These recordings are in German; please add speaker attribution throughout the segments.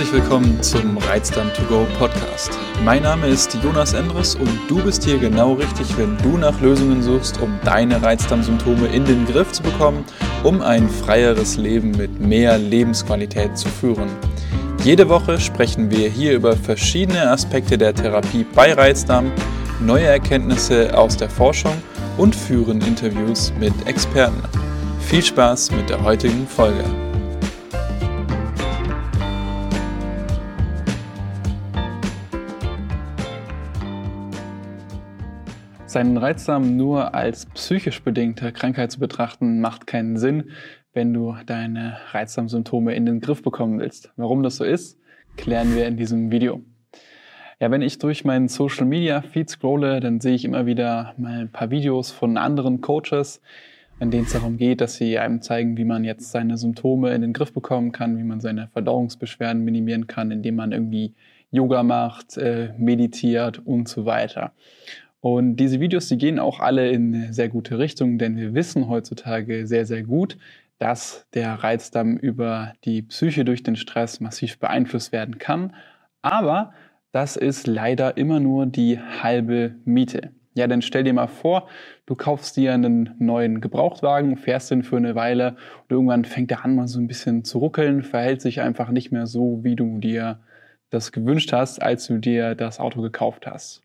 Speaker 1: Herzlich willkommen zum Reizdarm to go Podcast. Mein Name ist Jonas Endres und du bist hier genau richtig, wenn du nach Lösungen suchst, um deine Reizdarmsymptome in den Griff zu bekommen, um ein freieres Leben mit mehr Lebensqualität zu führen. Jede Woche sprechen wir hier über verschiedene Aspekte der Therapie bei Reizdarm, neue Erkenntnisse aus der Forschung und führen Interviews mit Experten. Viel Spaß mit der heutigen Folge. Seinen Reizdarm nur als psychisch bedingte Krankheit zu betrachten, macht keinen Sinn, wenn du deine Reizdarmsymptome in den Griff bekommen willst. Warum das so ist, klären wir in diesem Video. Ja, wenn ich durch meinen Social Media Feed scrolle, dann sehe ich immer wieder mal ein paar Videos von anderen Coaches, in denen es darum geht, dass sie einem zeigen, wie man jetzt seine Symptome in den Griff bekommen kann, wie man seine Verdauungsbeschwerden minimieren kann, indem man irgendwie Yoga macht, äh, meditiert und so weiter. Und diese Videos, die gehen auch alle in eine sehr gute Richtung, denn wir wissen heutzutage sehr, sehr gut, dass der Reizdarm über die Psyche durch den Stress massiv beeinflusst werden kann. Aber das ist leider immer nur die halbe Miete. Ja, dann stell dir mal vor, du kaufst dir einen neuen Gebrauchtwagen, fährst den für eine Weile und irgendwann fängt er an, mal so ein bisschen zu ruckeln, verhält sich einfach nicht mehr so, wie du dir das gewünscht hast, als du dir das Auto gekauft hast.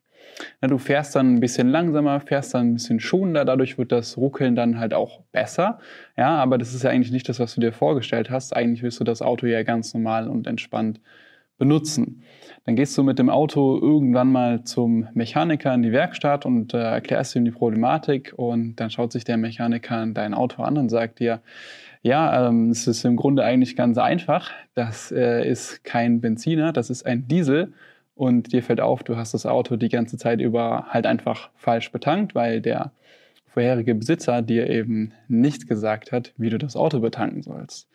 Speaker 1: Na, du fährst dann ein bisschen langsamer, fährst dann ein bisschen schonender, dadurch wird das Ruckeln dann halt auch besser. Ja, aber das ist ja eigentlich nicht das, was du dir vorgestellt hast. Eigentlich willst du das Auto ja ganz normal und entspannt benutzen. Dann gehst du mit dem Auto irgendwann mal zum Mechaniker in die Werkstatt und äh, erklärst ihm die Problematik und dann schaut sich der Mechaniker dein Auto an und sagt dir, ja, ähm, es ist im Grunde eigentlich ganz einfach. Das äh, ist kein Benziner, das ist ein Diesel und dir fällt auf, du hast das Auto die ganze Zeit über halt einfach falsch betankt, weil der vorherige Besitzer dir eben nicht gesagt hat, wie du das Auto betanken sollst.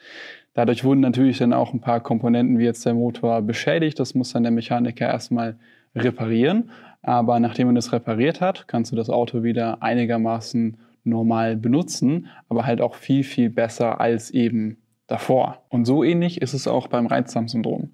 Speaker 1: Dadurch wurden natürlich dann auch ein paar Komponenten wie jetzt der Motor beschädigt. Das muss dann der Mechaniker erstmal reparieren. Aber nachdem er das repariert hat, kannst du das Auto wieder einigermaßen normal benutzen, aber halt auch viel, viel besser als eben davor. Und so ähnlich ist es auch beim Reizdarmsyndrom.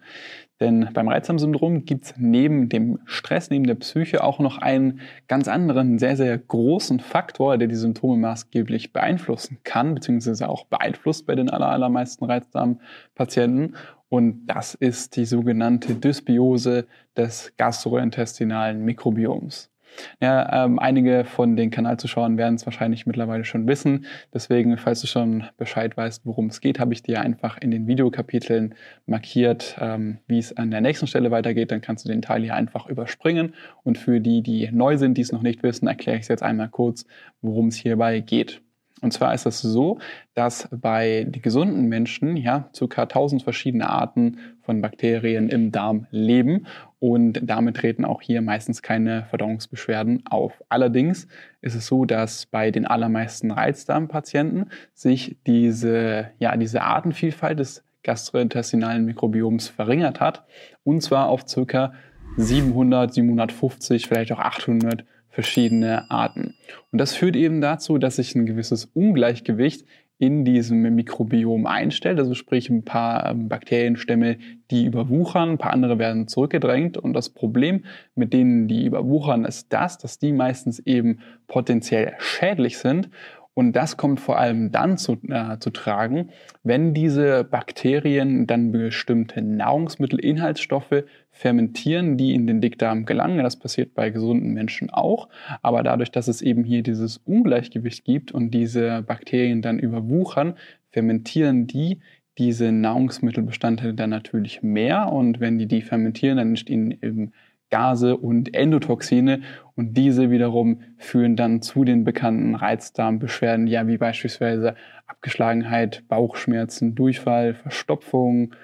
Speaker 1: Denn beim Reizdarmsyndrom gibt es neben dem Stress, neben der Psyche auch noch einen ganz anderen, sehr, sehr großen Faktor, der die Symptome maßgeblich beeinflussen kann, beziehungsweise auch beeinflusst bei den allermeisten Reizdarmpatienten. Und das ist die sogenannte Dysbiose des gastrointestinalen Mikrobioms. Ja, ähm, einige von den Kanalzuschauern werden es wahrscheinlich mittlerweile schon wissen. Deswegen, falls du schon Bescheid weißt, worum es geht, habe ich dir einfach in den Videokapiteln markiert, ähm, wie es an der nächsten Stelle weitergeht. Dann kannst du den Teil hier einfach überspringen. Und für die, die neu sind, die es noch nicht wissen, erkläre ich es jetzt einmal kurz, worum es hierbei geht. Und zwar ist es so, dass bei gesunden Menschen ja ca. 1000 verschiedene Arten von Bakterien im Darm leben und damit treten auch hier meistens keine Verdauungsbeschwerden auf. Allerdings ist es so, dass bei den allermeisten Reizdarmpatienten sich diese, ja, diese Artenvielfalt des gastrointestinalen Mikrobioms verringert hat und zwar auf ca. 700, 750, vielleicht auch 800 verschiedene Arten. Und das führt eben dazu, dass sich ein gewisses Ungleichgewicht in diesem Mikrobiom einstellt. Also sprich ein paar ähm, Bakterienstämme, die überwuchern, ein paar andere werden zurückgedrängt. Und das Problem mit denen, die überwuchern, ist das, dass die meistens eben potenziell schädlich sind und das kommt vor allem dann zu, äh, zu tragen, wenn diese Bakterien dann bestimmte Nahrungsmittelinhaltsstoffe fermentieren, die in den Dickdarm gelangen. Das passiert bei gesunden Menschen auch. Aber dadurch, dass es eben hier dieses Ungleichgewicht gibt und diese Bakterien dann überwuchern, fermentieren die diese Nahrungsmittelbestandteile dann natürlich mehr. Und wenn die die fermentieren, dann entstehen eben Gase und Endotoxine und diese wiederum führen dann zu den bekannten Reizdarmbeschwerden, ja wie beispielsweise Abgeschlagenheit, Bauchschmerzen, Durchfall, Verstopfung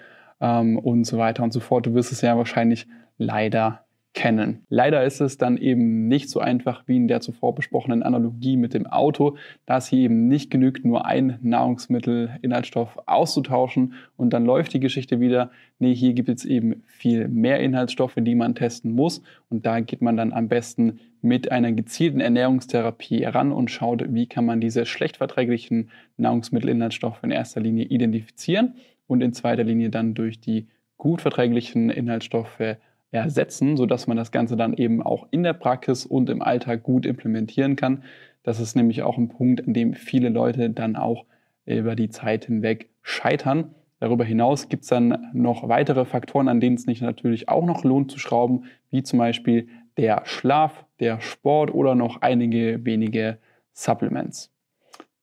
Speaker 1: ähm, und so weiter und so fort. Du wirst es ja wahrscheinlich leider kennen. Leider ist es dann eben nicht so einfach wie in der zuvor besprochenen Analogie mit dem Auto, da es hier eben nicht genügt, nur ein Nahrungsmittelinhaltsstoff auszutauschen und dann läuft die Geschichte wieder. Nee, hier gibt es eben viel mehr Inhaltsstoffe, die man testen muss und da geht man dann am besten mit einer gezielten Ernährungstherapie heran und schaut, wie kann man diese schlecht verträglichen Nahrungsmittelinhaltsstoffe in erster Linie identifizieren und in zweiter Linie dann durch die gut verträglichen Inhaltsstoffe ersetzen, sodass man das Ganze dann eben auch in der Praxis und im Alltag gut implementieren kann. Das ist nämlich auch ein Punkt, an dem viele Leute dann auch über die Zeit hinweg scheitern. Darüber hinaus gibt es dann noch weitere Faktoren, an denen es sich natürlich auch noch lohnt zu schrauben, wie zum Beispiel der Schlaf, der Sport oder noch einige wenige Supplements.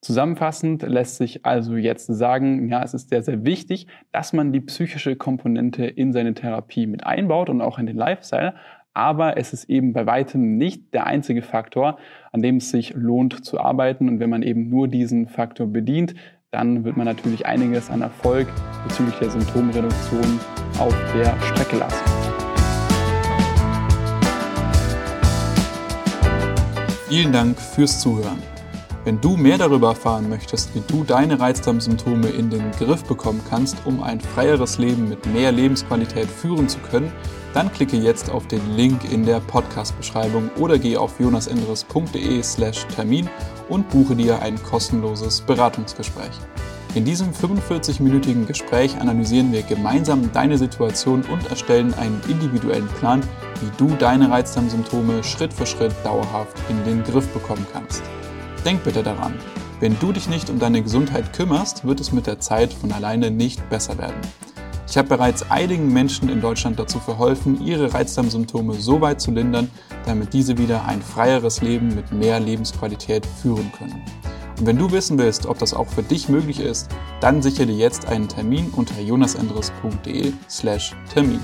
Speaker 1: Zusammenfassend lässt sich also jetzt sagen, ja, es ist sehr, sehr wichtig, dass man die psychische Komponente in seine Therapie mit einbaut und auch in den Lifestyle. Aber es ist eben bei weitem nicht der einzige Faktor, an dem es sich lohnt zu arbeiten. Und wenn man eben nur diesen Faktor bedient, dann wird man natürlich einiges an Erfolg bezüglich der Symptomreduktion auf der Strecke lassen.
Speaker 2: Vielen Dank fürs Zuhören. Wenn du mehr darüber erfahren möchtest, wie du deine Reizdarmsymptome in den Griff bekommen kannst, um ein freieres Leben mit mehr Lebensqualität führen zu können, dann klicke jetzt auf den Link in der Podcast-Beschreibung oder geh auf jonasendres.de/slash Termin und buche dir ein kostenloses Beratungsgespräch. In diesem 45-minütigen Gespräch analysieren wir gemeinsam deine Situation und erstellen einen individuellen Plan, wie du deine Reizdarmsymptome Schritt für Schritt dauerhaft in den Griff bekommen kannst. Denk bitte daran, wenn du dich nicht um deine Gesundheit kümmerst, wird es mit der Zeit von alleine nicht besser werden. Ich habe bereits einigen Menschen in Deutschland dazu verholfen, ihre Reizdarmsymptome so weit zu lindern, damit diese wieder ein freieres Leben mit mehr Lebensqualität führen können. Und wenn du wissen willst, ob das auch für dich möglich ist, dann sichere dir jetzt einen Termin unter jonasendres.de/termin.